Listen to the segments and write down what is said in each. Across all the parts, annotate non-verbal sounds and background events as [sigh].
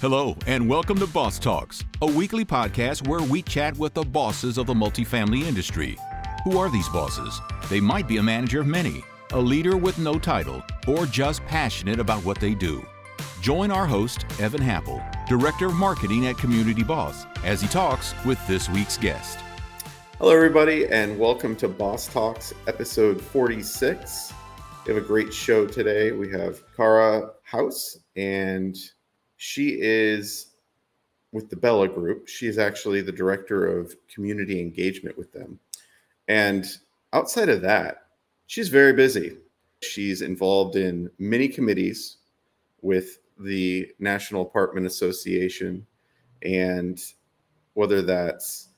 Hello, and welcome to Boss Talks, a weekly podcast where we chat with the bosses of the multifamily industry. Who are these bosses? They might be a manager of many, a leader with no title, or just passionate about what they do. Join our host, Evan Happel, Director of Marketing at Community Boss, as he talks with this week's guest. Hello, everybody, and welcome to Boss Talks, episode 46. We have a great show today. We have Khara House, and she is with the Bella Group. She is actually the director of community engagement with them. And outside of that, she's very busy. She's involved in many committees with the National Apartment Association, and whether that's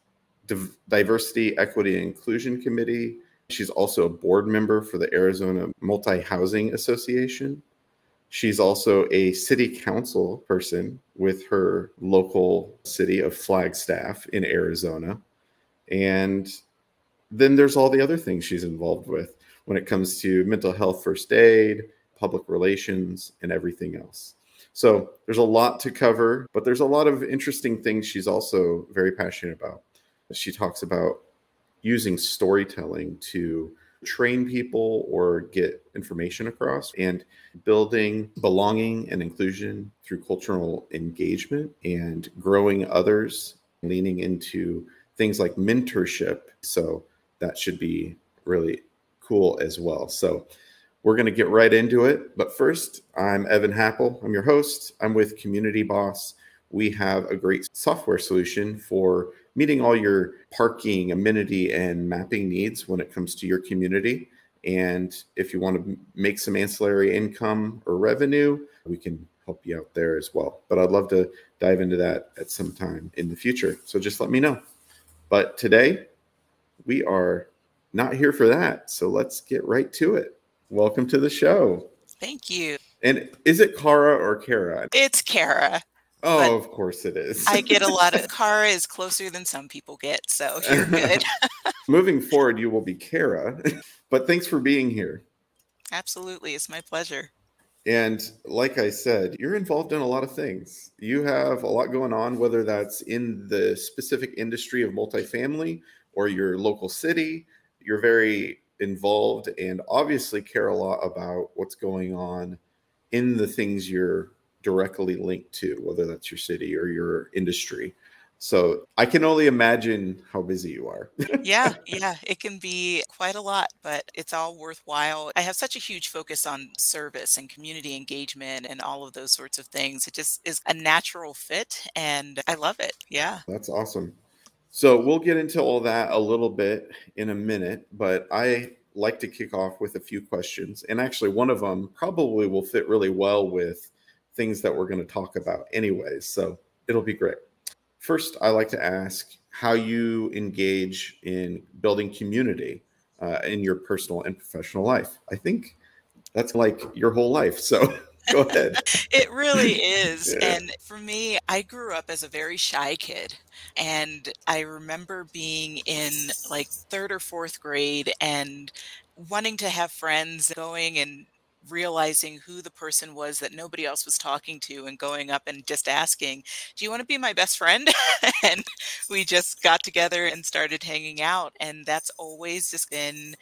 Diversity, Equity, and Inclusion Committee. She's also a board member for the Arizona Multihousing Association. She's also a city council person with her local city of Flagstaff in Arizona. And then there's all the other things she's involved with when it comes to mental health first aid, public relations, and everything else. So there's a lot to cover, but there's a lot of interesting things she's also very passionate about. She talks about using storytelling to train people or get information across and building belonging and inclusion through cultural engagement and growing others, leaning into things like mentorship. So that should be really cool as well. So we're going to get right into it. But first, I'm Evan Happel. I'm your host. I'm with Community Boss. We have a great software solution for meeting all your parking, amenity, and mapping needs when it comes to your community. And if you want to make some ancillary income or revenue, we can help you out there as well. But I'd love to dive into that at some time in the future. So just let me know. But today, we are not here for that. So let's get right to it. Welcome to the show. Thank you. And is it Kara or Kara? It's Kara. Oh, of course it is. I get a lot of [laughs] Kara is closer than some people get, so you're good. [laughs] Moving forward, you will be Kara. [laughs] but thanks for being here. Absolutely, it's my pleasure. And like I said, you're involved in a lot of things. You have a lot going on, whether that's in the specific industry of multifamily or your local city. You're very involved and obviously care a lot about what's going on in the things you're directly linked to, whether that's your city or your industry. So I can only imagine how busy you are. [laughs] yeah, yeah, it can be quite a lot, but it's all worthwhile. I have such a huge focus on service and community engagement and all of those sorts of things. It just is a natural fit and I love it. Yeah. That's awesome. So we'll get into all that a little bit in a minute, but I like to kick off with a few questions. And actually, one of them probably will fit really well with things that we're going to talk about, anyways. So it'll be great. First, I like to ask how you engage in building community uh, in your personal and professional life. I think that's like your whole life. So [laughs] go ahead. [laughs] it really is. Yeah. And for me, I grew up as a very shy kid. And I remember being in like third or fourth grade and wanting to have friends going and realizing who the person was that nobody else was talking to and going up and just asking, Do you want to be my best friend? [laughs] and we just got together and started hanging out. And that's always just been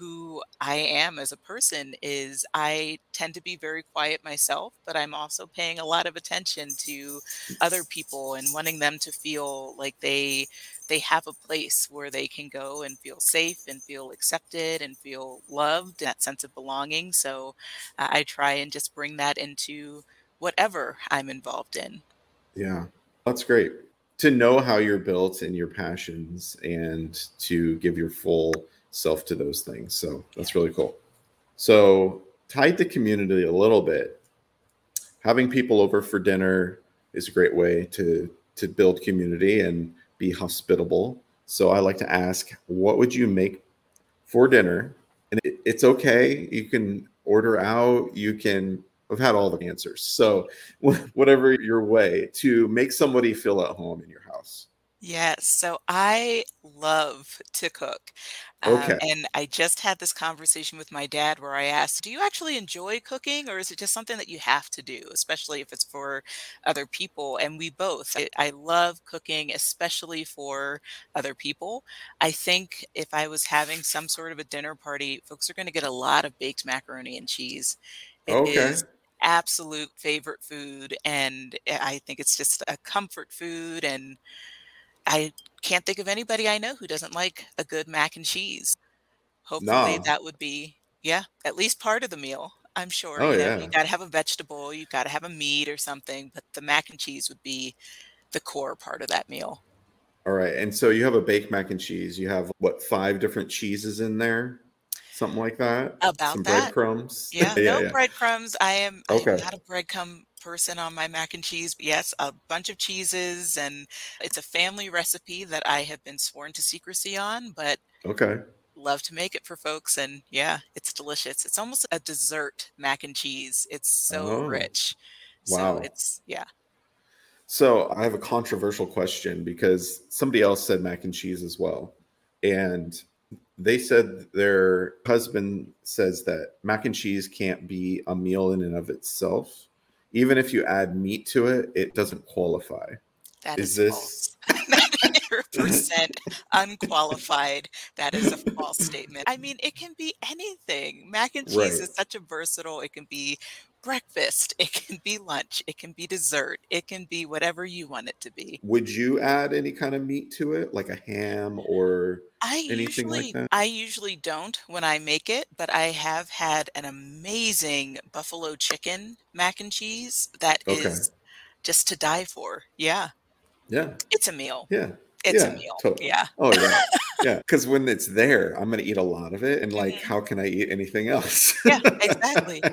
who I am as a person is I tend to be very quiet myself, but I'm also paying a lot of attention to other people and wanting them to feel like they they have a place where they can go and feel safe and feel accepted and feel loved, that sense of belonging. So uh, I try and just bring that into whatever I'm involved in. Yeah, that's great to know how you're built and your passions and to give your full self to those things. So that's really cool. So, tied to community a little bit, having people over for dinner is a great way to to build community and be hospitable. So I like to ask, what would you make for dinner? And it, it's okay. You can order out. You can. I've had all the answers. So [laughs] whatever your way to make somebody feel at home in your house. Yes, so I love to cook. Um, Okay. and I just had this conversation with my dad where I asked, "Do you actually enjoy cooking or is it just something that you have to do, especially if it's for other people?" And we both. I, I love cooking, especially for other people. I think if I was having some sort of a dinner party, folks are going to get a lot of baked macaroni and cheese. It Okay. is absolute favorite food and I think it's just a comfort food and I can't think of anybody I know who doesn't like a good mac and cheese. Hopefully, Nah. that would be yeah, at least part of the meal. I'm sure, Oh you know, you gotta have a vegetable, you gotta have a meat or something, but the mac and cheese would be the core part of that meal. All right. And so you have a baked mac and cheese. You have what, five different cheeses in there? Something like that? Some About that. breadcrumbs? [laughs] Yeah, Yeah, no yeah. breadcrumbs. I am I am Okay. not a breadcrumb person on my mac and cheese, but yes, a bunch of cheeses, and it's a family recipe that I have been sworn to secrecy on, but Okay. love to make it for folks, and yeah, it's delicious. It's almost a dessert mac and cheese. It's so Oh, rich. So it's yeah. So I have a controversial question because somebody else said mac and cheese as well. And they said their husband says that mac and cheese can't be a meal in and of itself. Even if you add meat to it, it doesn't qualify. That Is is this. [laughs] 100% unqualified. That is a false statement. I mean, it can be anything. Mac and cheese right? is such a versatile, it can be breakfast, [laughs] it can be lunch, it can be dessert, it can be whatever you want it to be. Would you add any kind of meat to it, like a ham or I anything like usually that? I usually don't when I make it, but I have had an amazing buffalo chicken mac and cheese that Okay. is just to die for. Yeah, Yeah. it's a meal. Yeah. It's a Yeah. meal. Totally. Yeah. Oh yeah. [laughs] Yeah. Because when it's there, I'm gonna eat a lot of it. And like, Mhm. how can I eat anything else? Yeah, exactly. [laughs]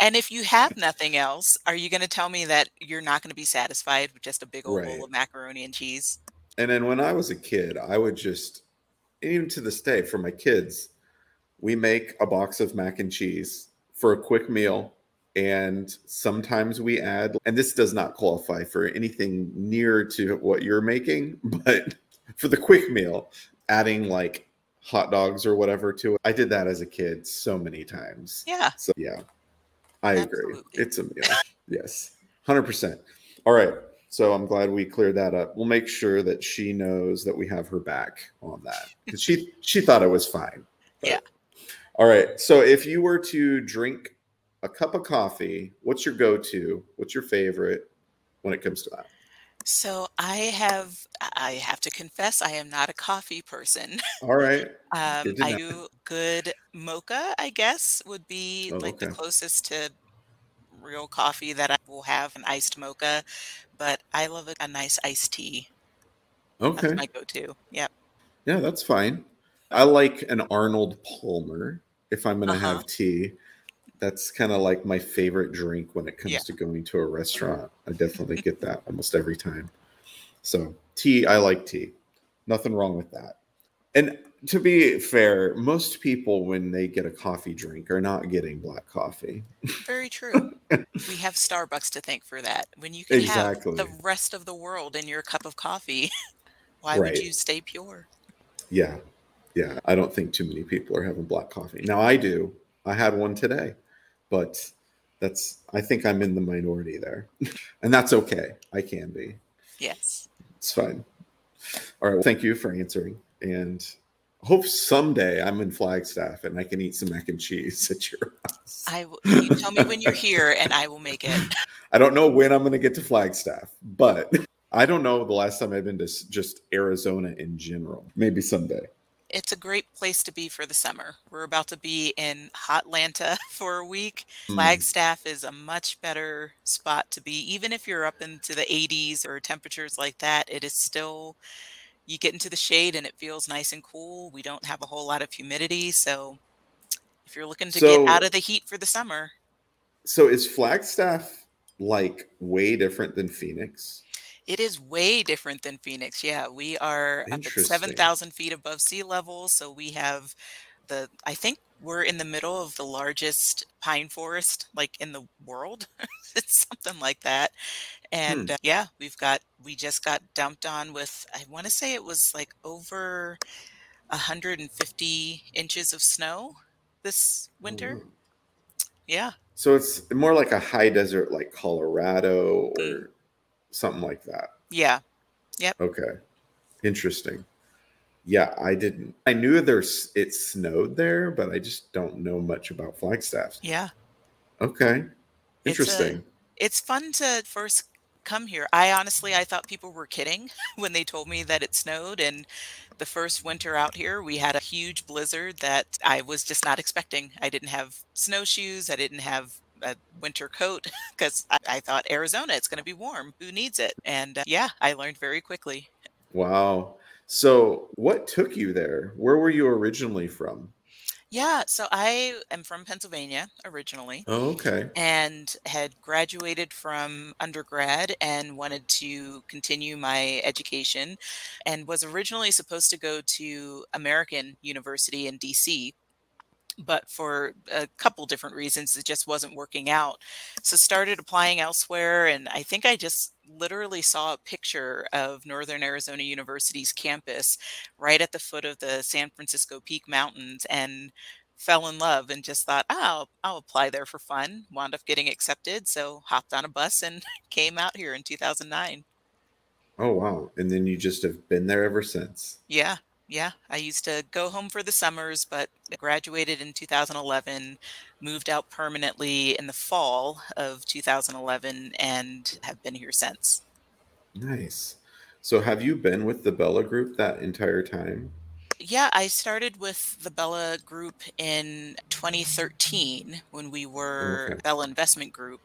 And if you have nothing else, are you gonna tell me that you're not gonna be satisfied with just a big old bowl of macaroni and cheese? And then when I was a kid, I would just, even to this day, for my kids, we make a box of mac and cheese for a quick meal. And sometimes we add, and this does not qualify for anything near to what you're making, [laughs] but for the quick meal, adding like hot dogs or whatever to it. I did that as a kid so many times. Yeah, So yeah, I agree. It's a meal. Yes, 100%. All right. So I'm glad we cleared that up. We'll make sure that she knows that we have her back on that because she she thought it was fine. but- [laughs] Yeah. All right. So if you were to drink a cup of coffee, what's your go-to? What's your favorite when it comes to that? So I have I have to confess I am not a coffee person. All right. [laughs] Um, I do good mocha, I guess, would be Oh, like the closest to real coffee that I will have an iced mocha, but I love a, a nice iced tea. That's Okay. my go-to. Yep. Yeah, that's fine. I like an Arnold Palmer if I'm going to Uh-huh. have tea. That's kind of like my favorite drink when it comes Yeah. to going to a restaurant. I definitely [laughs] get that almost every time. So, tea, I like tea. Nothing wrong with that. And to be fair, most people, when they get a coffee drink, are not getting black coffee. Very true. [laughs] We have Starbucks to thank for that. When you can have the rest of the world in your cup of coffee, [laughs] why would you stay pure? Yeah. Yeah. I don't think too many people are having black coffee. Now, I do. I had one today, but that's, I think I'm in the minority there. and that's okay. I can be. Yes. It's fine. All right. Well, thank you for answering. And hope someday I'm in Flagstaff and I can eat some mac and cheese at your house. I will, you tell me when you're [laughs] here and I will make it. I don't know when I'm going to get to Flagstaff, but [laughs] I don't know the last time I've been to just Arizona in general. Maybe someday. It's a great place to be for the summer. We're about to be in Hotlanta [laughs] for a week. Mm, Flagstaff is a much better spot to be. Even if you're up into the 80s or temperatures like that, it is still, you get into the shade and it feels nice and cool. We don't have a whole lot of humidity. So if you're looking to get out of the heat for the summer, so is Flagstaff like way different than Phoenix? It is way different than Phoenix. Yeah, we are up at 7,000 feet above sea level. So we have the I think we're in the middle of the largest pine forest like in the world. [laughs] it's something like that. And Hmm. uh, yeah, we've got we just got dumped on with I want to say it was like over 150 inches of snow this winter. wow. Yeah. So it's more like a high desert like Colorado Mm. or something like that. Yeah. Yep. Okay. Interesting. Yeah, I didn't. I knew there's it snowed there, but I just don't know much about Flagstaff. Yeah. Okay. It's a- Interesting. It's fun to first come here. I honestly I thought people were kidding [laughs] when they told me that it snowed and the first winter out here we had a huge blizzard that I was just not expecting. I didn't have snowshoes, I didn't have a winter coat [laughs] because I, I thought Arizona it's going to be warm. Who needs it? And uh, yeah, I learned very quickly. Wow. So, what took you there? Where were you originally from? Yeah, so I am from Pennsylvania originally. Oh, okay. and had graduated from undergrad and wanted to continue my education and was originally supposed to go to American University in DC but for a couple different reasons it just wasn't working out so started applying elsewhere and i think i just literally saw a picture of northern arizona university's campus right at the foot of the san francisco peak mountains and fell in love and just thought oh i'll, I'll apply there for fun wound up getting accepted so hopped on a bus and [laughs] came out here in 2009 Oh, wow. And then you just have been there ever since. Yeah, yeah. I used to go home for the summers, but graduated in 2011, moved out permanently in the fall of 2011, and have been here since. Nice. So, have you been with the Bella Group that entire time? Yeah, I started with the Bella Group in 2013 when we were Okay. Bella Investment Group.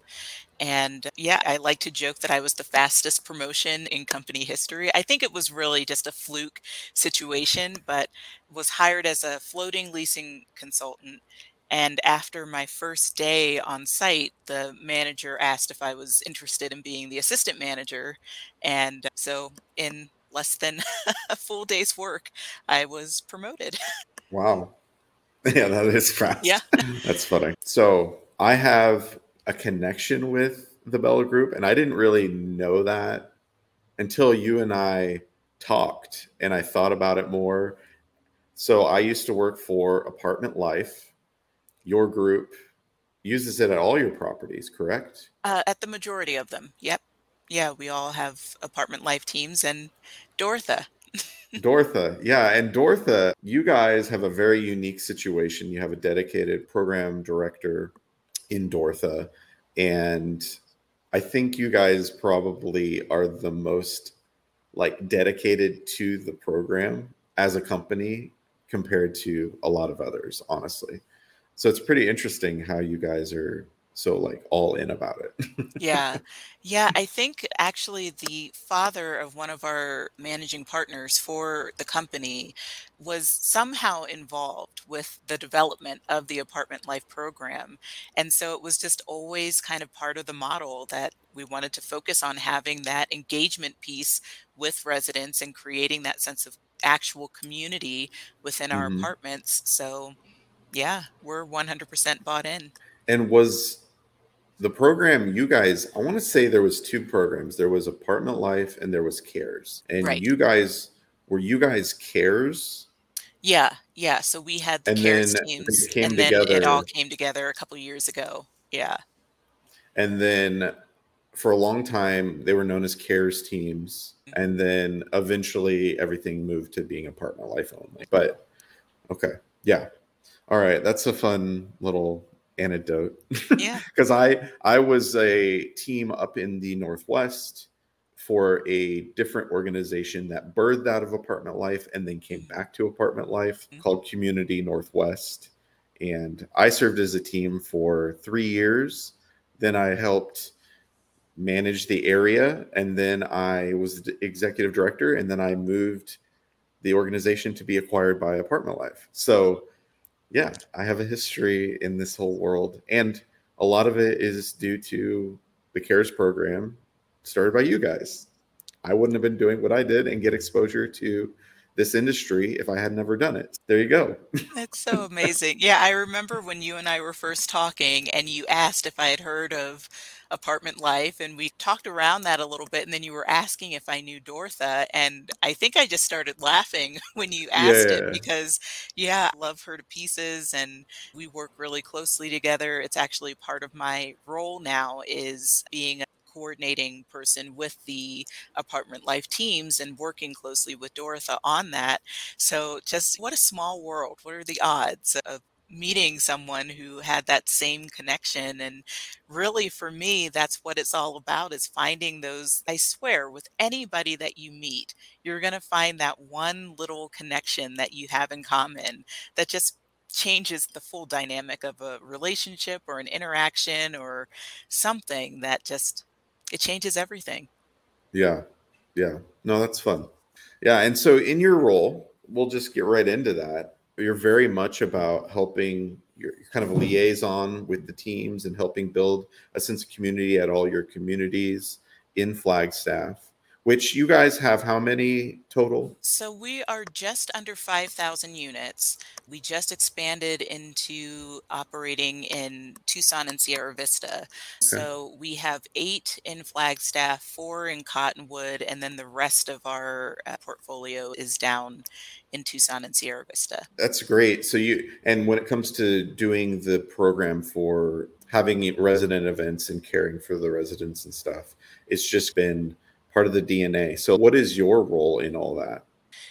And yeah, I like to joke that I was the fastest promotion in company history. I think it was really just a fluke situation, but was hired as a floating leasing consultant. And after my first day on site, the manager asked if I was interested in being the assistant manager. And so in less than [laughs] a full day's work, I was promoted. Wow. [laughs] Yeah, that is fast. Yeah. [laughs] That's funny. So I have a connection with the Bella Group, and I didn't really know that until you and I talked and I thought about it more. So I used to work for Apartment Life. Your group uses it at all your properties, correct? Uh, at the majority of them. Yep. Yeah, we all have apartment life teams and Dortha. [laughs] Dortha, yeah, and Dortha, you guys have a very unique situation. You have a dedicated program director in Dortha, and I think you guys probably are the most like dedicated to the program as a company compared to a lot of others, honestly. So it's pretty interesting how you guys are so like all in about it. Yeah. Yeah, [laughs] I think actually the father of one of our managing partners for the company was somehow involved with the development of the apartment life program. And so it was just always kind of part of the model that we wanted to focus on having that engagement piece with residents and creating that sense of actual community within our Mhm. apartments. So, yeah, we're 100% bought in. And was the program you guys? I want to say there was two programs. There was Apartment Life and there was Cares. And Right. you guys were you guys Cares? Yeah, yeah. So we had the And CARES teams, came and then it all together- came together a couple years ago. Yeah, And then for a long time they were known as Cares teams. Mm-hmm. And then eventually everything moved to being Apartment Life only. But okay, yeah. All right, that's a fun little anecdote. yeah, [laughs] because I I was a team up in the Northwest for a different organization that birthed out of Apartment Life and then came back to Apartment Life Mhm. called Community Northwest. And I served as a team for three years. Then I helped manage the area, and then I was the executive director, and then I moved the organization to be acquired by Apartment Life. So yeah, I have a history in this whole world, and a lot of it is due to the CARES program started by you guys. I wouldn't have been doing what I did and get exposure to this industry if I had never done it. There you go. That's so amazing. Yeah, I remember when you and I were first talking and you asked if I had heard of apartment life and we talked around that a little bit and then you were asking if I knew Dortha and I think I just started laughing [laughs] when you asked Yeah. it because yeah, I love her to pieces and we work really closely together. It's actually part of my role now is being a coordinating person with the apartment life teams and working closely with Dorotha on that. So just what a small world. What are the odds of meeting someone who had that same connection and really for me that's what it's all about is finding those I swear with anybody that you meet you're going to find that one little connection that you have in common that just changes the full dynamic of a relationship or an interaction or something that just it changes everything. Yeah. Yeah. No, that's fun. Yeah. And so in your role, we'll just get right into that. You're very much about helping you're kind of a liaison with the teams and helping build a sense of community at all your communities in Flagstaff, which you guys have how many total? So we are just under 5,000 units. We just expanded into operating in Tucson and Sierra Vista. So we have eight in Flagstaff, four in Cottonwood, and then the rest of our uh, portfolio is down in Tucson and Sierra Vista. That's great. So you and when it comes to doing the program for having resident events and caring for the residents and stuff, it's just been part of the DNA. So what is your role in all that?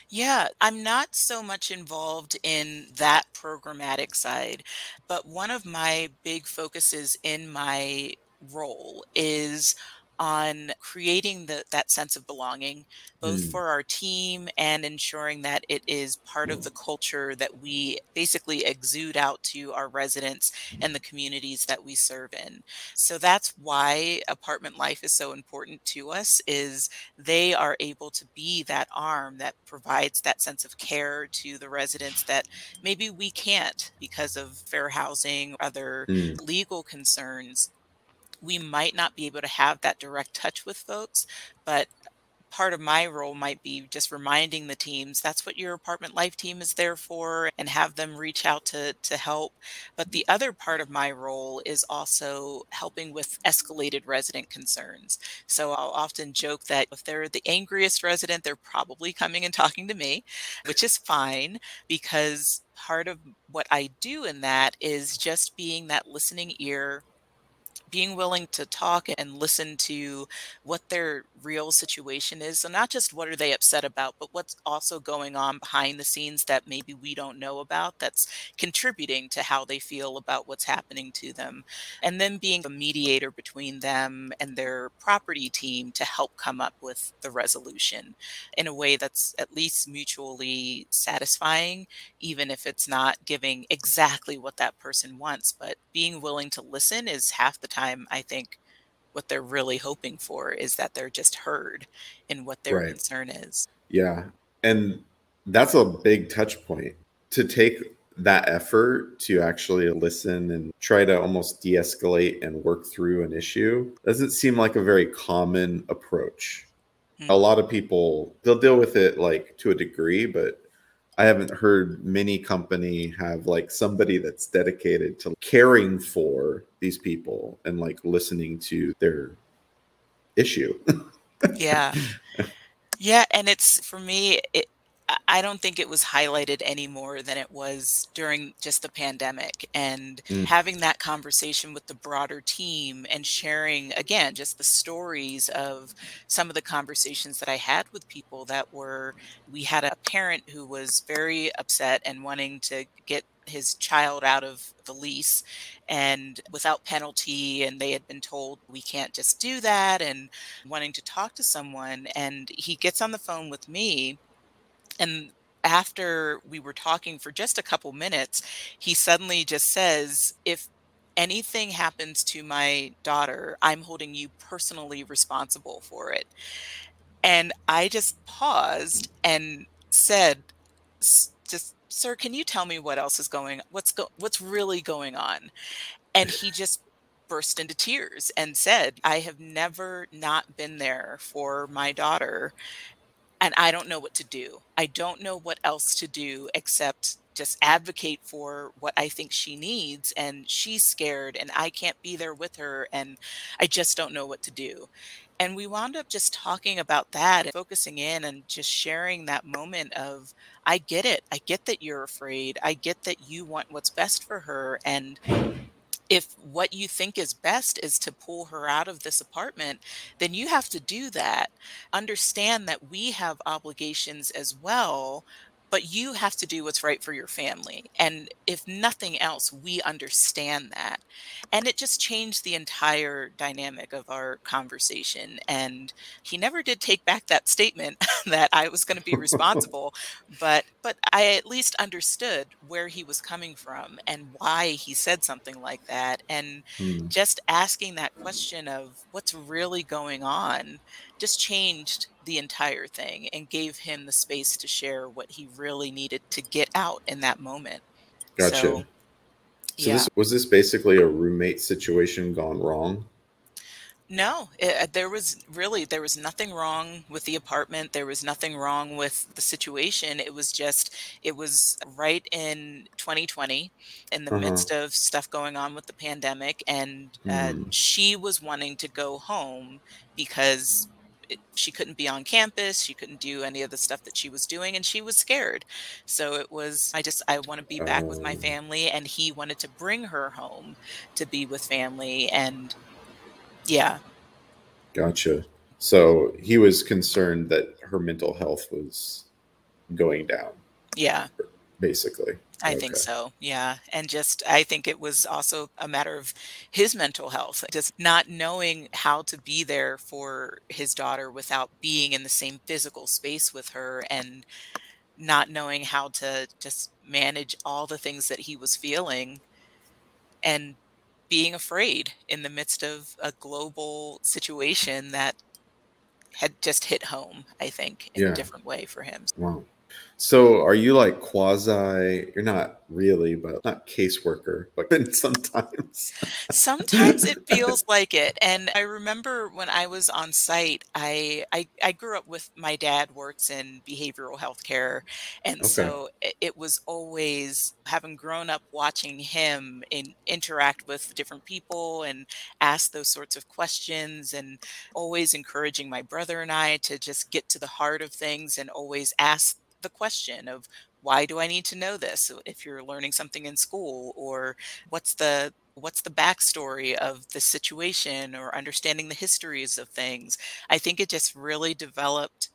Yeah, I'm not so much involved in that programmatic side, but one of my big focuses in my role is on creating the, that sense of belonging, both Mm, for our team and ensuring that it is part of the culture that we basically exude out to our residents and the communities that we serve in. So that's why apartment life is so important to us is they are able to be that arm that provides that sense of care to the residents that maybe we can't because of fair housing other mm, legal concerns we might not be able to have that direct touch with folks, but part of my role might be just reminding the teams that's what your apartment life team is there for and have them reach out to to help. But the other part of my role is also helping with escalated resident concerns. So i'll often joke that if they're the angriest resident they're probably coming and talking to me which is fine because part of what i do in that is just being that listening ear being willing to talk and listen to what their real situation is. So not just what are they upset about, but what's also going on behind the scenes that maybe we don't know about that's contributing to how they feel about what's happening to them. And then being a mediator between them and their property team to help come up with the resolution in a way that's at least mutually satisfying even if it's not giving exactly what that person wants. But being willing to listen is half the time, I think, what they're really hoping for is that they're just heard in what their right. concern is. Yeah. And that's a big touch point to take that effort to actually listen and try to almost de-escalate and work through an issue doesn't seem like a very common approach. Hmm. A lot of people they'll deal with it like to a degree, but I haven't heard many company have like somebody that's dedicated to caring for these people and like listening to their issue. Yeah. [laughs] Yeah, and it's for me, it, I don't think it was highlighted any more than it was during just the pandemic and Mm. having that conversation with the broader team and sharing again just the stories of some of the conversations that I had with people that were we had a parent who was very upset and wanting to get his child out of the lease and without penalty and they had been told we can't just do that and wanting to talk to someone and he gets on the phone with me and after we were talking for just a couple minutes he suddenly just says if anything happens to my daughter i'm holding you personally responsible for it. And i just paused and said just sir can you tell me what else is going what's go, what's really going on? And he just burst into tears and said i have never not been there for my daughter and I don't know what to do. I don't know what else to do except just advocate for what I think she needs. And she's scared, and I can't be there with her, and I just don't know what to do. And we wound up just talking about that and focusing in and just sharing that moment of, I get it. I get that you're afraid. I get that you want what's best for her. And if what you think is best is to pull her out of this apartment, then you have to do that. Understand that we have obligations as well, but you have to do what's right for your family. And if nothing else, we understand that. And it just changed the entire dynamic of our conversation. And he never did take back that statement [laughs] that I was going to be [laughs] responsible, but but I at least understood where he was coming from and why he said something like that. And Hmm. just asking that question of what's really going on just changed the entire thing and gave him the space to share what he really needed to get out in that moment. Gotcha. So, So yeah. this was this basically a roommate situation gone wrong? No, it, there was really there was nothing wrong with the apartment. There was nothing wrong with the situation. It was just it was right in 2020 in the Uh-huh. midst of stuff going on with the pandemic and uh, Hmm. she was wanting to go home because it, she couldn't be on campus, she couldn't do any of the stuff that she was doing and she was scared. So it was I just I want to be back with my Oh. family and he wanted to bring her home to be with family and yeah, Gotcha. So he was concerned that her mental health was going down, yeah. Basically. I think so. Yeah. And just, I think it was also a matter of his mental health, just not knowing how to be there for his daughter without being in the same physical space with her and not knowing how to just manage all the things that he was feeling and being afraid in the midst of a global situation that had just hit home, I think, in Yeah. a different way for him. Wow. So are you like quasi, you're not really, but not caseworker, but then [laughs] sometimes. Sometimes it [laughs] feels like it. And I remember when I was on site, I I, I grew up with my dad works in behavioral health care. And Okay. so it, it was always having grown up watching him in, interact with different people and ask those sorts of questions and always encouraging my brother and I to just get to the heart of things and always ask the question of why do I need to know this if you're learning something in school or what's the what's the backstory of the situation or understanding the histories of things. I think it just really developed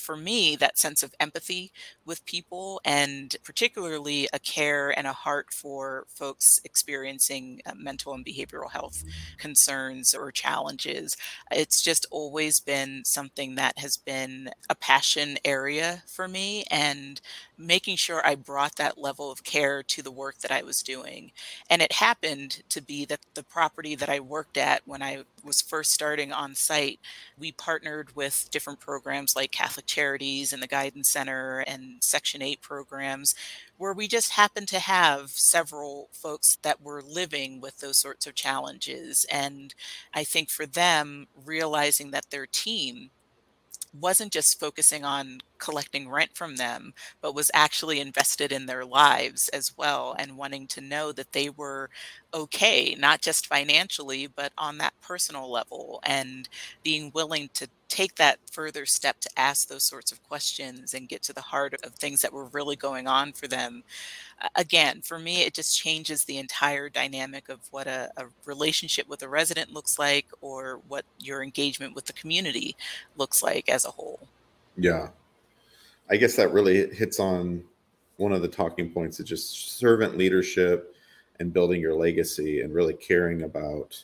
for me that sense of empathy with people and particularly a care and a heart for folks experiencing uh, mental and behavioral health concerns or challenges it's just always been something that has been a passion area for me and making sure I brought that level of care to the work that I was doing. And it happened to be that the property that I worked at when I was first starting on site, we partnered with different programs like Catholic Charities and the Guidance Center and Section 8 programs, where we just happened to have several folks that were living with those sorts of challenges. And I think for them, realizing that their team wasn't just focusing on collecting rent from them, but was actually invested in their lives as well and wanting to know that they were okay, not just financially, but on that personal level and being willing to take that further step to ask those sorts of questions and get to the heart of things that were really going on for them. Again, for me, it just changes the entire dynamic of what a, a relationship with a resident looks like or what your engagement with the community looks like as a whole. Yeah. I guess that really hits on one of the talking points of just servant leadership and building your legacy and really caring about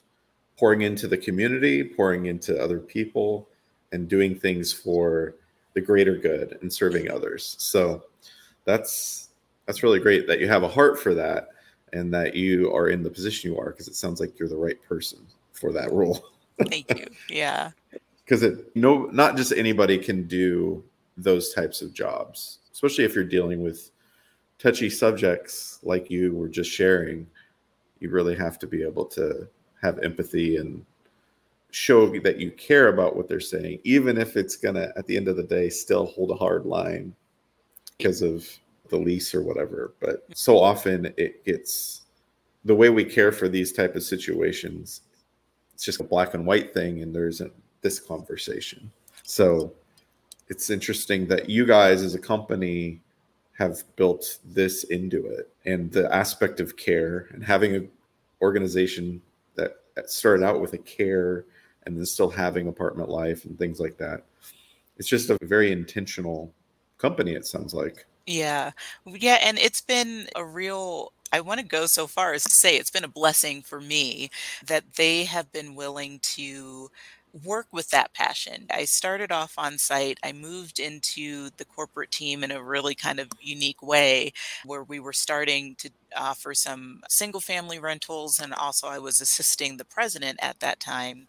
pouring into the community, pouring into other people, and doing things for the greater good and serving others. So that's that's really great that you have a heart for that and that you are in the position you are because it sounds like you're the right person for that role. Thank you. Yeah. [laughs] because it no not just anybody can do those types of jobs especially if you're dealing with touchy subjects like you were just sharing you really have to be able to have empathy and show that you care about what they're saying, even if it's gonna at the end of the day still hold a hard line because of the lease or whatever. But so often it gets the way we care for these type of situations. It's just a black and white thing, and there isn't this conversation. So it's interesting that you guys as a company have built this into it and the aspect of care and having an organization that started out with a care and then still having apartment life and things like that. It's just a very intentional company, it sounds like. Yeah. Yeah. And it's been a real, I want to go so far as to say it's been a blessing for me that they have been willing to work with that passion. I started off on site. I moved into the corporate team in a really kind of unique way where we were starting to offer some single family rentals. And also, I was assisting the president at that time.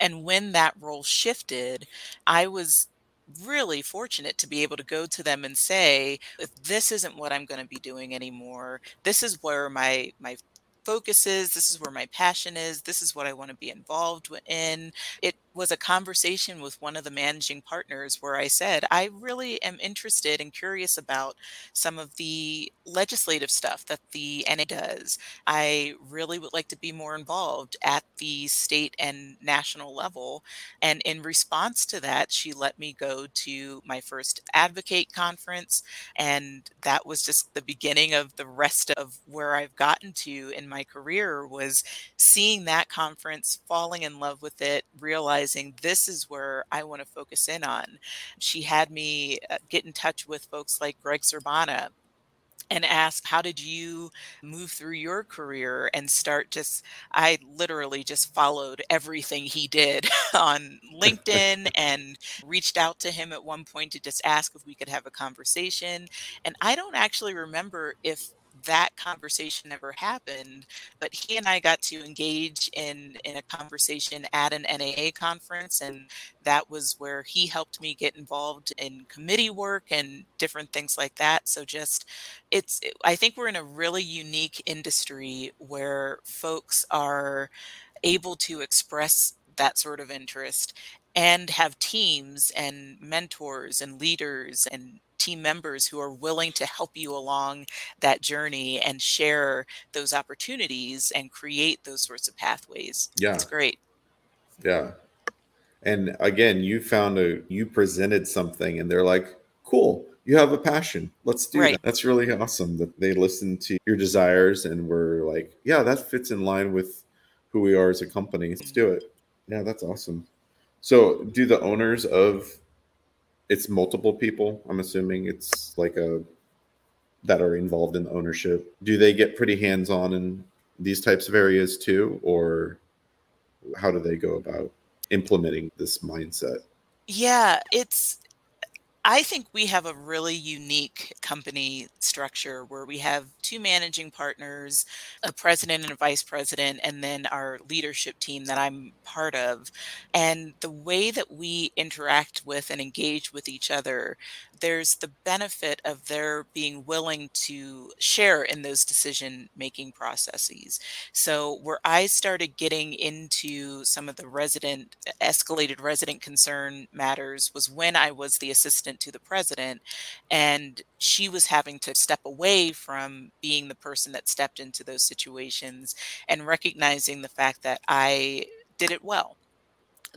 And when that role shifted, I was really fortunate to be able to go to them and say if this isn't what i'm going to be doing anymore this is where my my focus is this is where my passion is this is what i want to be involved in. It was a conversation with one of the managing partners where I said, I really am interested and curious about some of the legislative stuff that the NAA does. I really would like to be more involved at the state and national level. And in response to that, she let me go to my first advocate conference. And that was just the beginning of the rest of where I've gotten to in my career was seeing that conference, falling in love with it, realizing realizing this is where I want to focus in on. She had me uh, get in touch with folks like Greg Cerbana, and ask how did you move through your career and start just i literally just followed everything he did [laughs] on linkedin [laughs] and reached out to him at one point to just ask if we could have a conversation and i don't actually remember if that conversation never happened but he and i got to engage in in a conversation at an naa conference and that was where he helped me get involved in committee work and different things like that. So just it's i think we're in a really unique industry where folks are able to express that sort of interest and have teams and mentors and leaders and team members who are willing to help you along that journey and share those opportunities and create those sorts of pathways. Yeah. It's great. Yeah. And again, you found a you presented something and they're like, "Cool, you have a passion. Let's do right. that." That's really awesome that they listened to your desires and were like, "Yeah, that fits in line with who we are as a company. Let's mm-hmm. do it." Yeah, that's awesome. So, do the owners of it's multiple people. I'm assuming it's like a that are involved in ownership. Do they get pretty hands on in these types of areas too, or how do they go about implementing this mindset? Yeah, it's I think we have a really unique company structure where we have two managing partners, a president and a vice president, and then our leadership team that I'm part of. And the way that we interact with and engage with each other, there's the benefit of their being willing to share in those decision making processes. So, where I started getting into some of the resident, escalated resident concern matters was when I was the assistant to the president. And she was having to step away from being the person that stepped into those situations and recognizing the fact that I did it well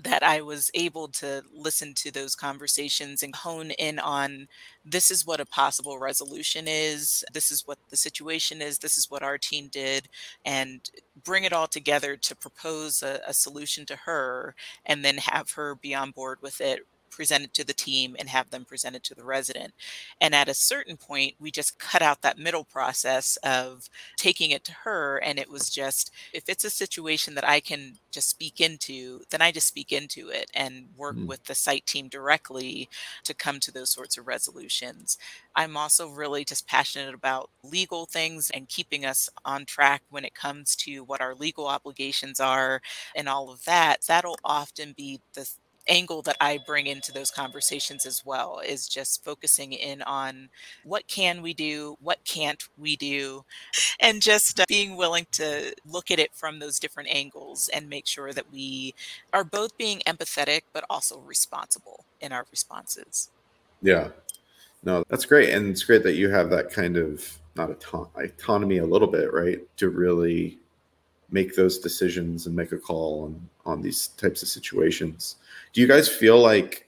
that I was able to listen to those conversations and hone in on this is what a possible resolution is, this is what the situation is, this is what our team did, and bring it all together to propose a, a solution to her and then have her be on board with it presented to the team and have them presented to the resident. And at a certain point, we just cut out that middle process of taking it to her. And it was just, if it's a situation that I can just speak into, then I just speak into it and work mm-hmm. with the site team directly to come to those sorts of resolutions. I'm also really just passionate about legal things and keeping us on track when it comes to what our legal obligations are and all of that. That'll often be the angle that I bring into those conversations as well is just focusing in on what can we do, what can't we do, and just uh, being willing to look at it from those different angles and make sure that we are both being empathetic but also responsible in our responses. Yeah. No, that's great. And it's great that you have that kind of not auto- autonomy a little bit, right? To really make those decisions and make a call on on these types of situations. Do you guys feel like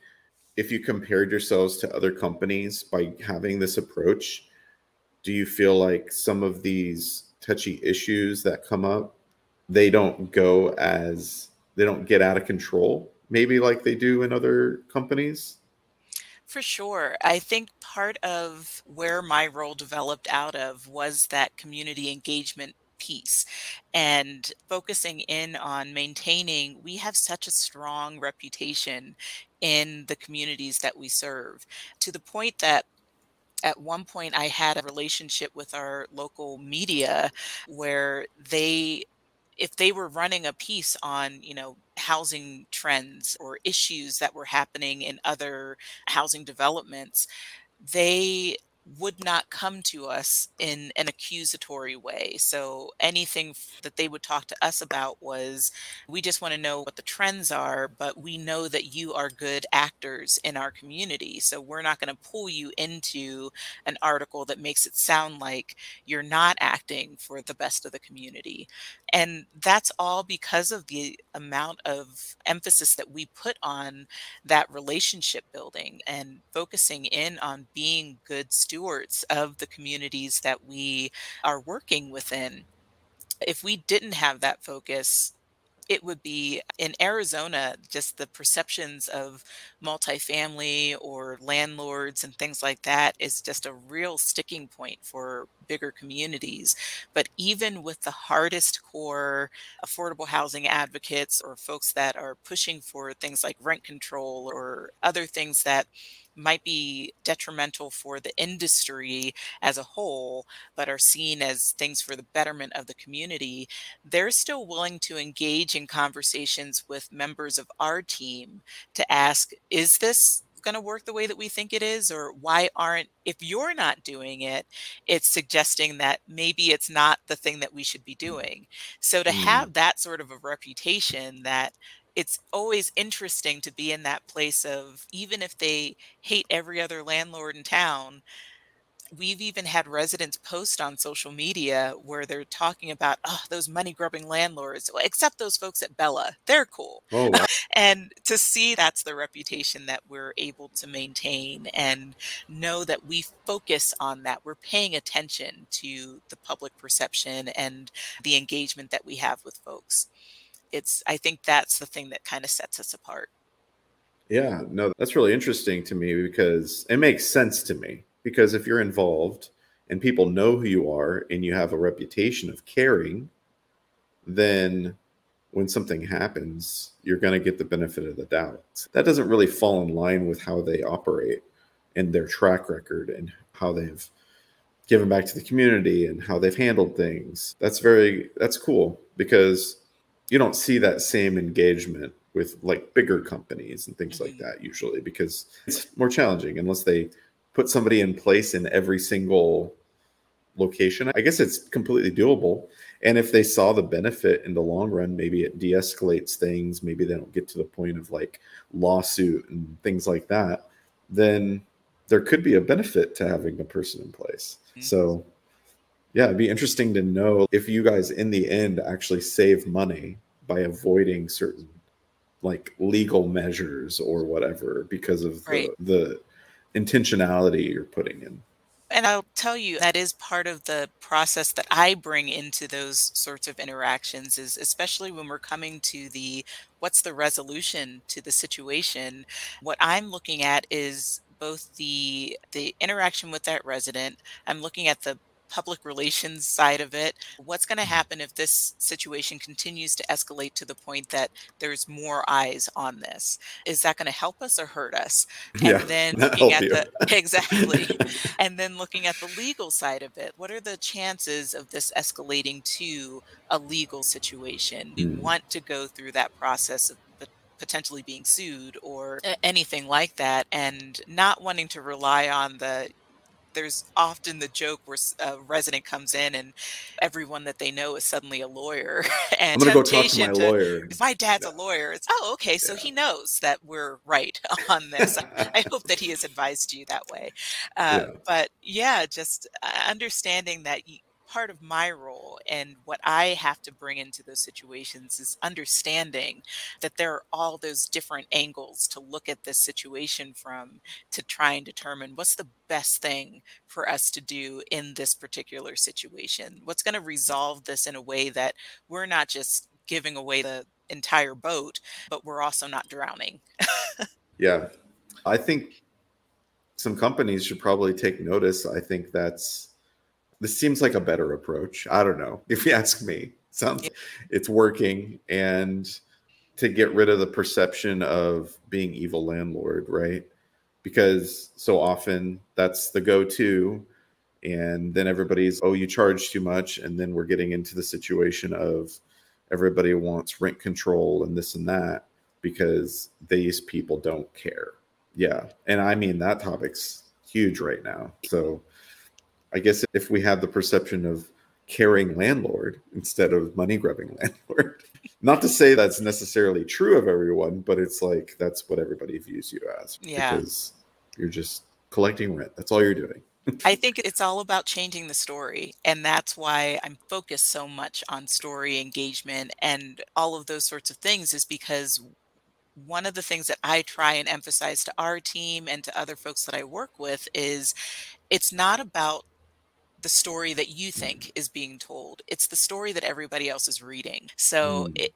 if you compared yourselves to other companies by having this approach, do you feel like some of these touchy issues that come up, they don't go as they don't get out of control, maybe like they do in other companies? For sure. I think part of where my role developed out of was that community engagement piece and focusing in on maintaining we have such a strong reputation in the communities that we serve to the point that at one point I had a relationship with our local media where they if they were running a piece on, you know, housing trends or issues that were happening in other housing developments, they would not come to us in an accusatory way. So anything that they would talk to us about was we just want to know what the trends are, but we know that you are good actors in our community. So we're not going to pull you into an article that makes it sound like you're not acting for the best of the community. And that's all because of the amount of emphasis that we put on that relationship building and focusing in on being good stewards of the communities that we are working within. If we didn't have that focus, it would be in Arizona, just the perceptions of multifamily or landlords and things like that is just a real sticking point for bigger communities. But even with the hardest core affordable housing advocates or folks that are pushing for things like rent control or other things that might be detrimental for the industry as a whole, but are seen as things for the betterment of the community, they're still willing to engage in conversations with members of our team to ask, is this going to work the way that we think it is or why aren't if you're not doing it it's suggesting that maybe it's not the thing that we should be mm. doing so to mm. have that sort of a reputation that it's always interesting to be in that place of even if they hate every other landlord in town we've even had residents post on social media where they're talking about oh those money grubbing landlords except those folks at bella. They're cool. Oh, wow. [laughs] and to see that's the reputation that we're able to maintain and know that we focus on that. We're paying attention to the public perception and the engagement that we have with folks it's i think that's the thing that kind of sets us apart yeah no that's really interesting to me because it makes sense to me because if you're involved and people know who you are and you have a reputation of caring, then when something happens, you're going to get the benefit of the doubt. That doesn't really fall in line with how they operate and their track record and how they've given back to the community and how they've handled things. That's very that's cool because you don't see that same engagement with like bigger companies and things like mm-hmm. that usually because it's more challenging unless they put somebody in place in every single location. I guess it's completely doable. And if they saw the benefit in the long run, maybe it de escalates things. Maybe they don't get to the point of like lawsuit and things like that. Then there could be a benefit to having a person in place. Mm-hmm. So, yeah, it'd be interesting to know if you guys in the end actually save money by avoiding certain like legal measures or whatever because of right. the, the intentionality you're putting in. And I'll tell you that is part of the process that I bring into those sorts of interactions is especially when we're coming to the what's the resolution to the situation. What I'm looking at is both the the interaction with that resident. I'm looking at the public relations side of it. What's going to mm-hmm. happen if this situation continues to escalate to the point that there's more eyes on this? Is that going to help us or hurt us? And yeah, then [laughs] looking at you. the [laughs] exactly. and then looking at the legal side of it. What are the chances of this escalating to a legal situation? We mm. want to go through that process of potentially being sued or anything like that and not wanting to rely on the there's often the joke where a resident comes in and everyone that they know is suddenly a lawyer. [laughs] and I'm gonna go talk to my to, lawyer. My dad's yeah. a lawyer. It's oh okay, so yeah. he knows that we're right [laughs] on this. [laughs] I hope that he has advised you that way. Uh, yeah. But yeah, just uh, understanding that part of my role and what I have to bring into those situations is understanding that there are all those different angles to look at this situation from to try and determine what's the best thing for us to do in this particular situation. What's going to resolve this in a way that we're not just giving away the entire boat, but we're also not drowning. [laughs] yeah. I think some companies should probably take notice. I think that's this seems like a better approach. I don't know. If you ask me, sounds yeah. it's working and to get rid of the perception of being evil landlord, right? Because so often that's the go-to and then everybody's oh you charge too much and then we're getting into the situation of everybody wants rent control and this and that because these people don't care. Yeah. And I mean that topic's huge right now. So I guess if we have the perception of caring landlord instead of money grubbing [laughs] landlord. Not to say that's necessarily true of everyone, but it's like that's what everybody views you as. Yeah. Because you're just collecting rent. That's all you're doing. [laughs] I think it's all about changing the story. And that's why I'm focused so much on story engagement and all of those sorts of things, is because one of the things that I try and emphasize to our team and to other folks that I work with is it's not about the story that you think is being told. It's the story that everybody else is reading. So mm. it,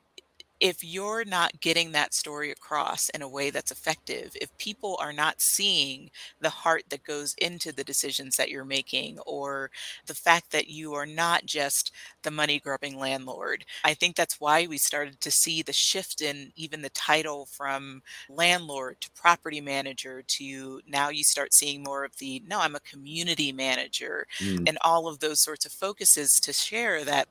if you're not getting that story across in a way that's effective, if people are not seeing the heart that goes into the decisions that you're making, or the fact that you are not just the money grubbing landlord, I think that's why we started to see the shift in even the title from landlord to property manager to now you start seeing more of the no, I'm a community manager, mm. and all of those sorts of focuses to share that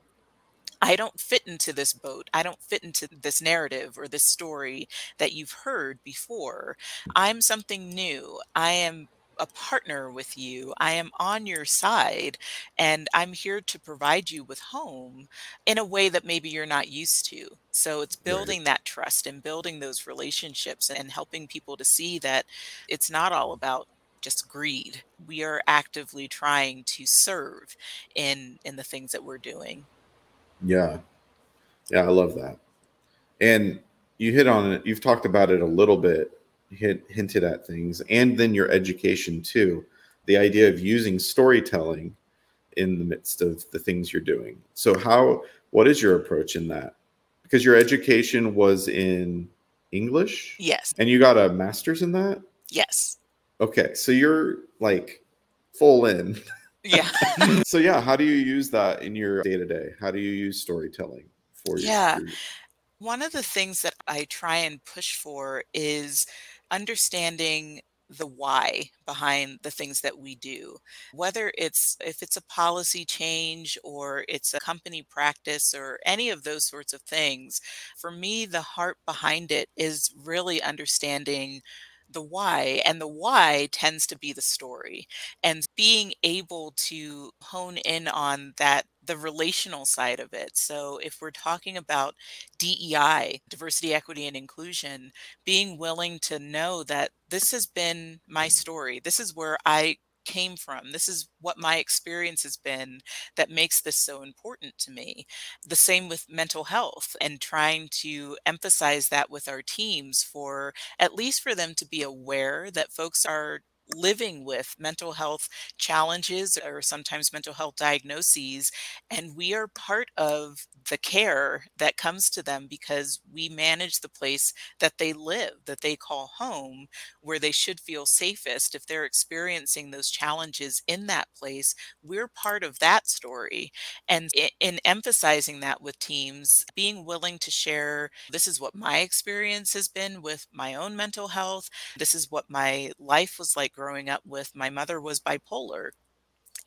I don't fit into this boat. I don't fit into this narrative or this story that you've heard before. I'm something new. I am a partner with you. I am on your side and I'm here to provide you with home in a way that maybe you're not used to. So it's building right. that trust and building those relationships and helping people to see that it's not all about just greed. We are actively trying to serve in in the things that we're doing. Yeah. Yeah, I love that. And you hit on it, you've talked about it a little bit, hit hinted at things, and then your education too. The idea of using storytelling in the midst of the things you're doing. So how what is your approach in that? Because your education was in English? Yes. And you got a master's in that? Yes. Okay. So you're like full in. [laughs] Yeah. [laughs] so yeah, how do you use that in your day to day? How do you use storytelling for yeah. Your, One of the things that I try and push for is understanding the why behind the things that we do whether it's if it's a policy change or it's a company practice or any of those sorts of things for me the heart behind it is really understanding the why and the why tends to be the story and being able to hone in on that the relational side of it. So if we're talking about DEI diversity equity and inclusion being willing to know that this has been my story this is where I came from. This is what my experience has been that makes this so important to me. The same with mental health and trying to emphasize that with our teams for at least for them to be aware that folks are living with mental health challenges or sometimes mental health diagnoses. And we are part of the care that comes to them because we manage the place that they live, that they call home, where they should feel safest. If they're experiencing those challenges in that place, we're part of that story. And in emphasizing that with teams, being willing to share this is what my experience has been with my own mental health, this is what my life was like growing up with. My mother was bipolar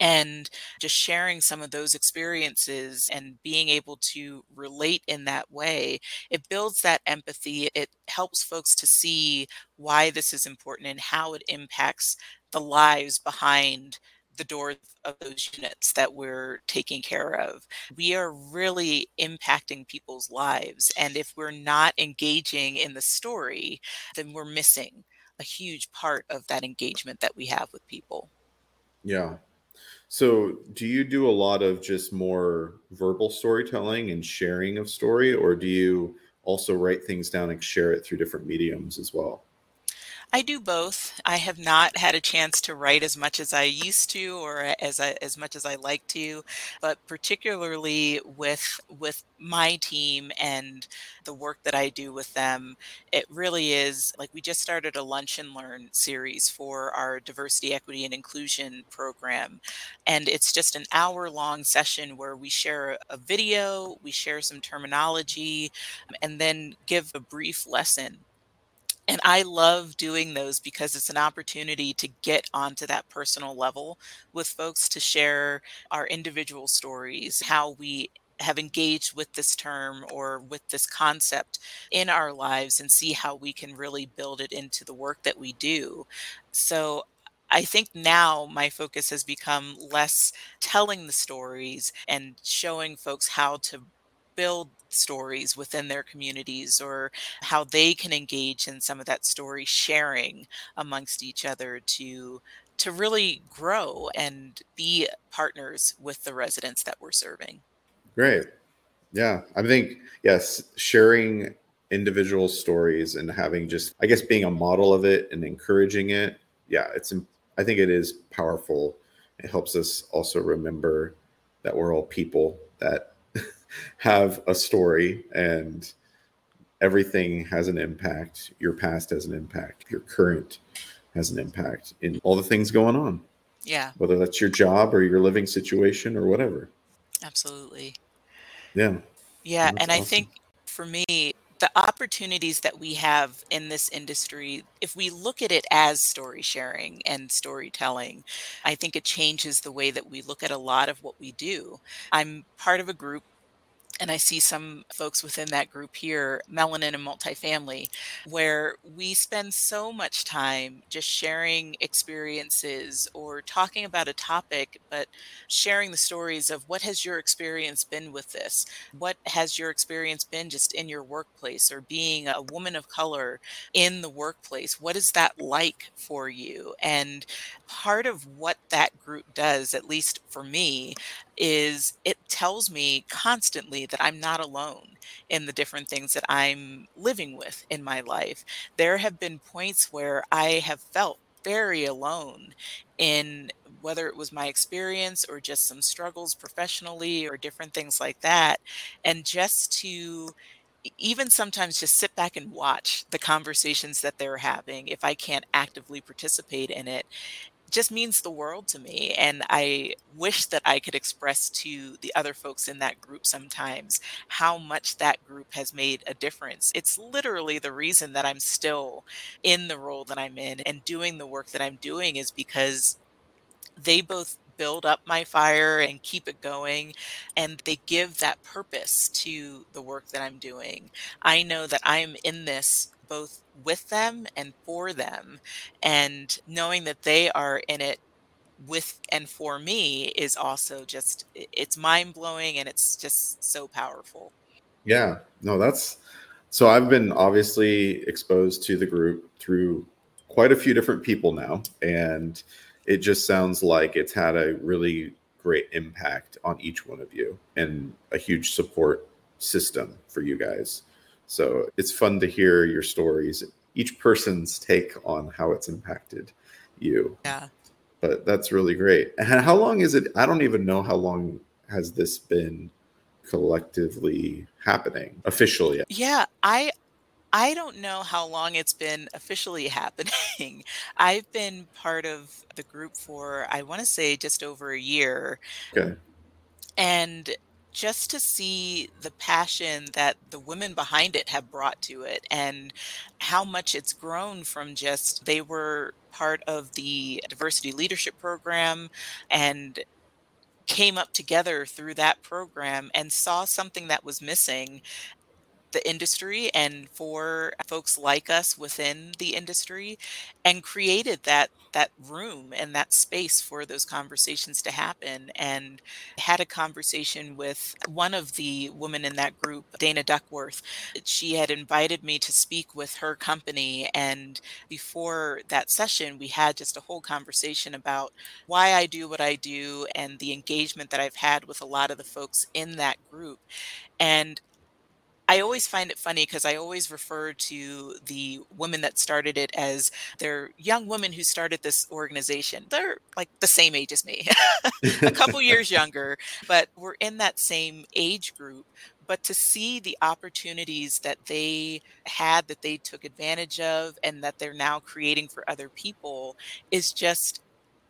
and just sharing some of those experiences and being able to relate in that way it builds that empathy it helps folks to see why this is important and how it impacts the lives behind the doors of those units that we're taking care of. We are really impacting people's lives. And if we're not engaging in the story, then we're missing a huge part of that engagement that we have with people. Yeah. So, do you do a lot of just more verbal storytelling and sharing of story, or do you also write things down and share it through different mediums as well? I do both. I have not had a chance to write as much as I used to or as I, as much as I like to, but particularly with with my team and the work that I do with them, it really is like we just started a lunch and learn series for our diversity, equity and inclusion program. And it's just an hour long session where we share a video, we share some terminology, and then give a brief lesson and I love doing those because it's an opportunity to get onto that personal level with folks to share our individual stories, how we have engaged with this term or with this concept in our lives and see how we can really build it into the work that we do. So I think now my focus has become less telling the stories and showing folks how to build stories within their communities or how they can engage in some of that story sharing amongst each other to to really grow and be partners with the residents that we're serving. Great. Yeah. I think yes, sharing individual stories and having just I guess being a model of it and encouraging it. Yeah, it's I think it is powerful. It helps us also remember that we're all people that have a story and everything has an impact. Your past has an impact. Your current has an impact in all the things going on. Yeah. Whether that's your job or your living situation or whatever. Absolutely. Yeah. Yeah. and awesome. I think for me, the opportunities that we have in this industry, if we look at it as story sharing and storytelling, I think it changes the way that we look at a lot of what we do. I'm part of a group and I see some folks within that group here, melanin and multifamily, where we spend so much time just sharing experiences or talking about a topic, but sharing the stories of what has your experience been with this? What has your experience been just in your workplace or being a woman of color in the workplace? What is that like for you? And part of what that group does, at least for me, is it tells me constantly that I'm not alone in the different things that I'm living with in my life. There have been points where I have felt very alone in whether it was my experience or just some struggles professionally or different things like that. And just to even sometimes just sit back and watch the conversations that they're having if I can't actively participate in it just means the world to me. And I wish that I could express to the other folks in that group sometimes how much that group has made a difference. It's literally the reason that I'm still in the role that I'm in and doing the work that I'm doing is because they both build up my fire and keep it going and they give that purpose to the work that I'm doing. I know that I'm in this both with them and for them. And knowing that they are in it with and for me is also just, it's mind blowing and it's just so powerful. Yeah, no, that's so I've been obviously exposed to the group through quite a few different people now. And it just sounds like it's had a really great impact on each one of you and a huge support system for you guys. So it's fun to hear your stories, each person's take on how it's impacted you. Yeah. But that's really great. And how long is it? I don't even know how long has this been collectively happening officially. Yeah, I I don't know how long it's been officially [laughs] happening. I've been part of the group for I want to say just over a year. Okay. And just to see the passion that the women behind it have brought to it and how much it's grown from just they were part of the diversity leadership program and came up together through that program and saw something that was missing the industry and for folks like us within the industry and created that that room and that space for those conversations to happen. And had a conversation with one of the women in that group Dana Duckworth. She had invited me to speak with her company and before that session we had just a whole conversation about why I do what I do and the engagement that I've had with a lot of the folks in that group. And I always find it funny because I always refer to the women that started it as they're young women who started this organization. They're like the same age as me, [laughs] a couple [laughs] years younger, but we're in that same age group. But to see the opportunities that they had, that they took advantage of, and that they're now creating for other people is just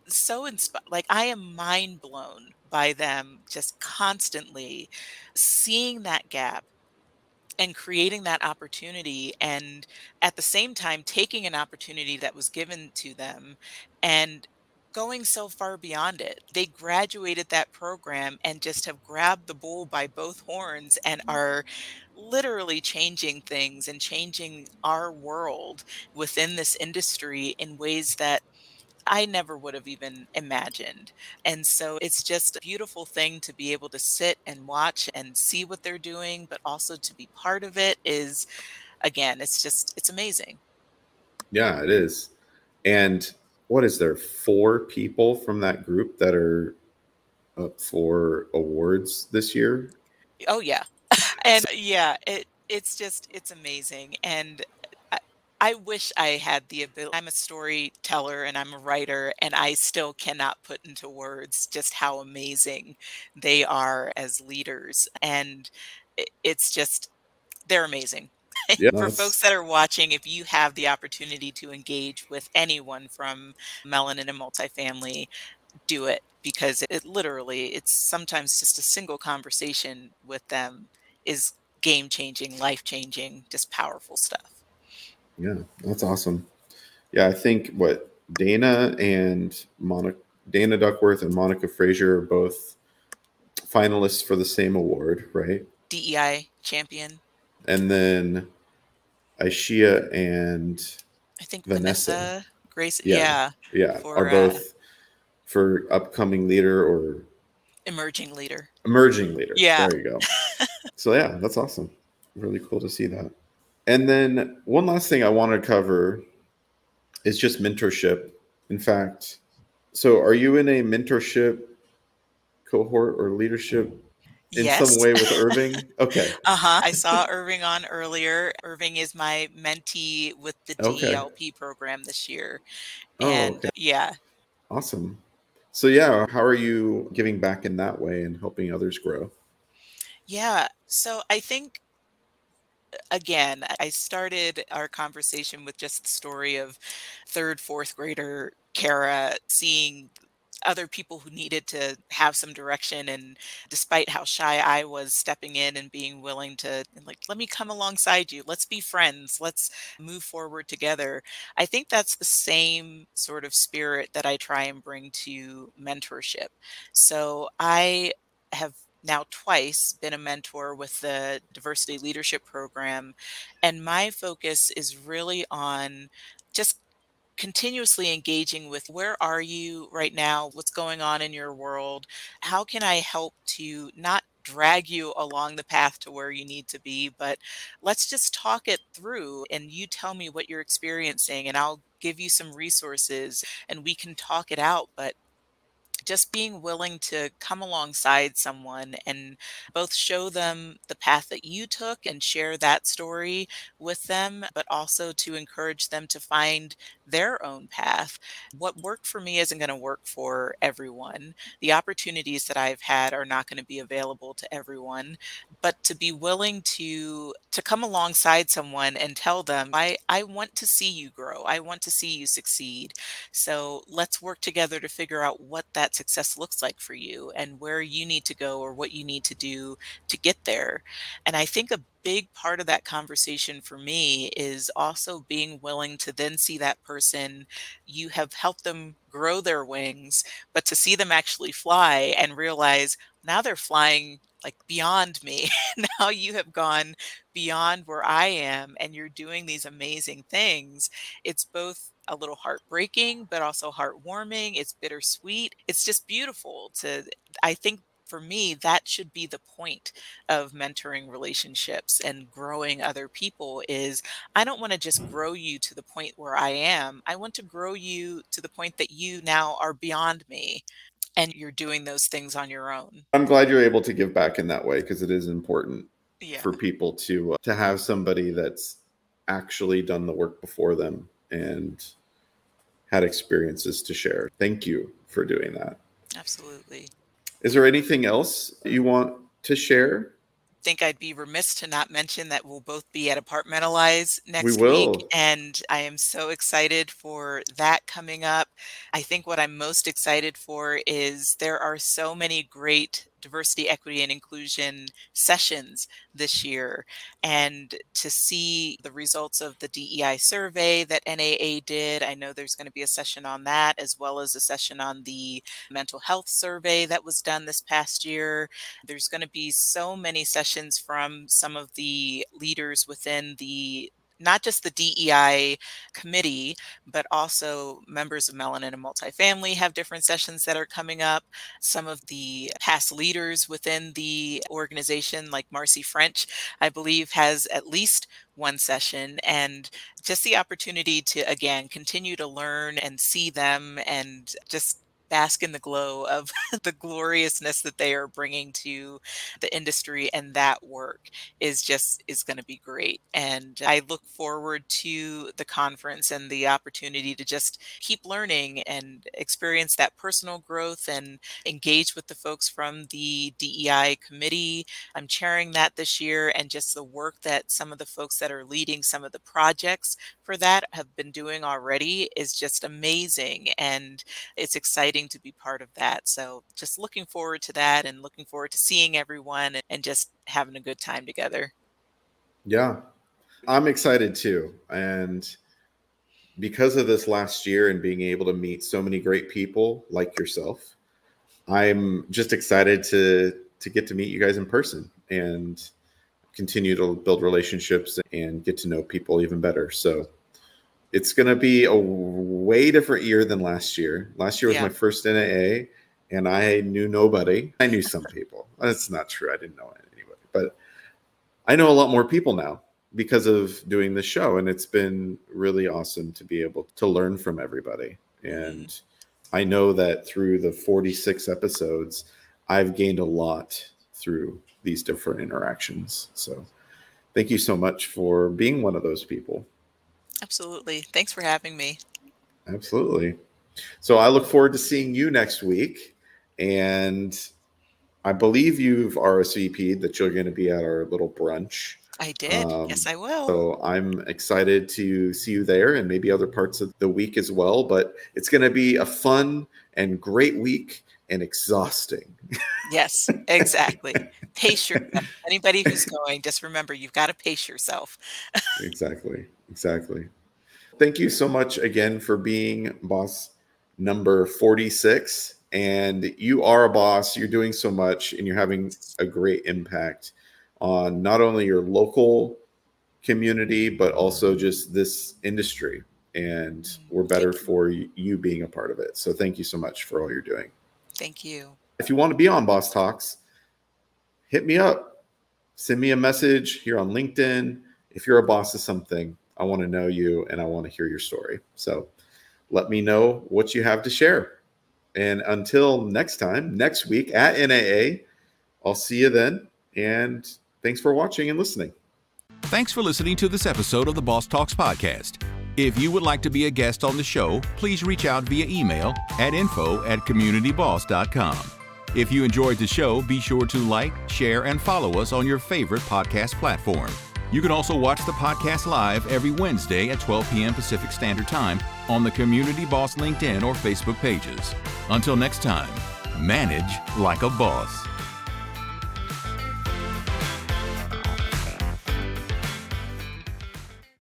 so inspired. Like, I am mind blown by them just constantly seeing that gap and creating that opportunity and at the same time taking an opportunity that was given to them and going so far beyond it. They graduated that program and just have grabbed the bull by both horns and mm-hmm. are literally changing things and changing our world within this industry in ways that I never would have even imagined. And so it's just a beautiful thing to be able to sit and watch and see what they're doing, but also to be part of it is, again, it's just, it's amazing. Yeah, it is. And what is there? Four people from that group that are up for awards this year? Oh, yeah. [laughs] and yeah, it, it's just, it's amazing. And I wish I had the ability. I'm a storyteller and I'm a writer, and I still cannot put into words just how amazing they are as leaders. And it's just, they're amazing. [laughs] Yeah, For folks that are watching, if you have the opportunity to engage with anyone from Melanin and Multifamily, do it because it, it literally, it's sometimes just a single conversation with them is game changing, life changing, just powerful stuff. Yeah, that's awesome. Yeah, I think what Dana and Monica, Dana Duckworth and Monica Frazier are both finalists for the same award, right? DEI champion. And then Aishia and I think Vanessa, Vanessa Grace. Yeah, yeah, yeah for, are both uh, for upcoming leader or emerging leader. Emerging leader. Yeah, there you go. [laughs] so yeah, that's awesome. Really cool to see that. And then one last thing I want to cover is just mentorship. In fact, so are you in a mentorship cohort or leadership in yes. some way with Irving? [laughs] Okay. uh huh. I saw Irving on earlier. Irving is my mentee with the okay. DELP program this year. Oh, and oh, okay. yeah. Awesome. So, yeah, how are you giving back in that way and helping others grow? Yeah. So, I think again, I started our conversation with just the story of third, fourth grader Khara seeing other people who needed to have some direction and despite how shy I was stepping in and being willing to like let me come alongside you. Let's be friends. Let's move forward together. I think that's the same sort of spirit that I try and bring to mentorship. So I have now twice been a mentor with the diversity leadership program and my focus is really on just continuously engaging with where are you right now? What's going on in your world? How can i help to not drag you along the path to where you need to be but let's just talk it through and you tell me what you're experiencing and i'll give you some resources and we can talk it out but just being willing to come alongside someone and both show them the path that you took and share that story with them, but also to encourage them to find their own path. What worked for me isn't going to work for everyone. The opportunities that I've had are not going to be available to everyone, but to be willing to to come alongside someone and tell them, I I want to see you grow. I want to see you succeed. So let's work together to figure out what that success looks like for you and where you need to go or what you need to do to get there. And I think a big part of that conversation for me is also being willing to then see that person. You have helped them grow their wings but to see them actually fly and realize now they're flying like beyond me. [laughs] Now you have gone beyond where i am and you're doing these amazing things. It's both a little heartbreaking but also heartwarming it's bittersweet it's just beautiful to i think for me, that should be the point of mentoring relationships and growing other people is I don't want to just grow you to the point where I am. I want to grow you to the point that you now are beyond me and you're doing those things on your own. I'm glad you're able to give back in that way because it is important Yeah. for people to uh, to have somebody that's actually done the work before them and had experiences to share. Thank you for doing that. Absolutely. Is there anything else you want to share? think I'd be remiss to not mention that we'll both be at Apartmentalize next will. week. And I am so excited for that coming up. I think what I'm most excited for is there are so many great diversity, equity, and inclusion sessions this year. And to see the results of the DEI survey that NAA did, I know there's going to be a session on that, as well as a session on the mental health survey that was done this past year. There's going to be so many sessions from some of the leaders within the not just the DEI committee, but also members of Melanin and Multifamily have different sessions that are coming up. Some of the past leaders within the organization, like Marcy French, I believe, has at least one session. And just the opportunity to, again, continue to learn and see them and just bask in the glow of [laughs] the gloriousness that they are bringing to the industry and that work is just is going to be great. And i look forward to the conference and the opportunity to just keep learning and experience that personal growth and engage with the folks from the dei committee. I'm chairing that this year and just the work that some of the folks that are leading some of the projects for that have been doing already is just amazing and it's exciting to be part of that. So just looking forward to that and looking forward to seeing everyone and just having a good time together. Yeah, I'm excited too. And because of this last year and being able to meet so many great people like yourself, I'm just excited to to get to meet you guys in person and continue to build relationships and get to know people even better. So it's going to be a way different year than last year. Last year was Yeah. my first NAA and I knew nobody. I knew some [laughs] people. That's not true. I didn't know anybody, but I know a lot more people now because of doing the show and it's been really awesome to be able to learn from everybody and mm-hmm. i know that through the 46 episodes i've gained a lot through these different interactions so thank you so much for being one of those people Absolutely. Thanks for having me. absolutely so i look forward to seeing you next week and i believe you've rsvp'd that you're going to be at our little brunch I did. Um, yes, I will. So I'm excited to see you there and maybe other parts of the week as well. But it's going to be a fun and great week and exhausting. yes, exactly. [laughs] pace yourself. Anybody who's going, just remember you've got to pace yourself. [laughs] exactly. Exactly. Thank you so much again for being boss number 46. And you are a boss. You're doing so much and you're having a great impact on not only your local community, but also just this industry. And we're better for you being a part of it. So thank you so much for all you're doing. Thank you. If you want to be on Boss Talks, hit me up. Send me a message here on LinkedIn. If you're a boss of something, I want to know you and I want to hear your story. So let me know what you have to share. And until next time, next week at NAA, I'll see you then. And thanks for watching and listening. Thanks for listening to this episode of the Boss Talks podcast. If you would like to be a guest on the show, please reach out via email at info at communityboss.com. If you enjoyed the show, be sure to like, share, and follow us on your favorite podcast platform. You can also watch the podcast live every Wednesday at 12 p.m. Pacific Standard Time on the Community Boss LinkedIn or Facebook pages. Until next time, manage like a boss.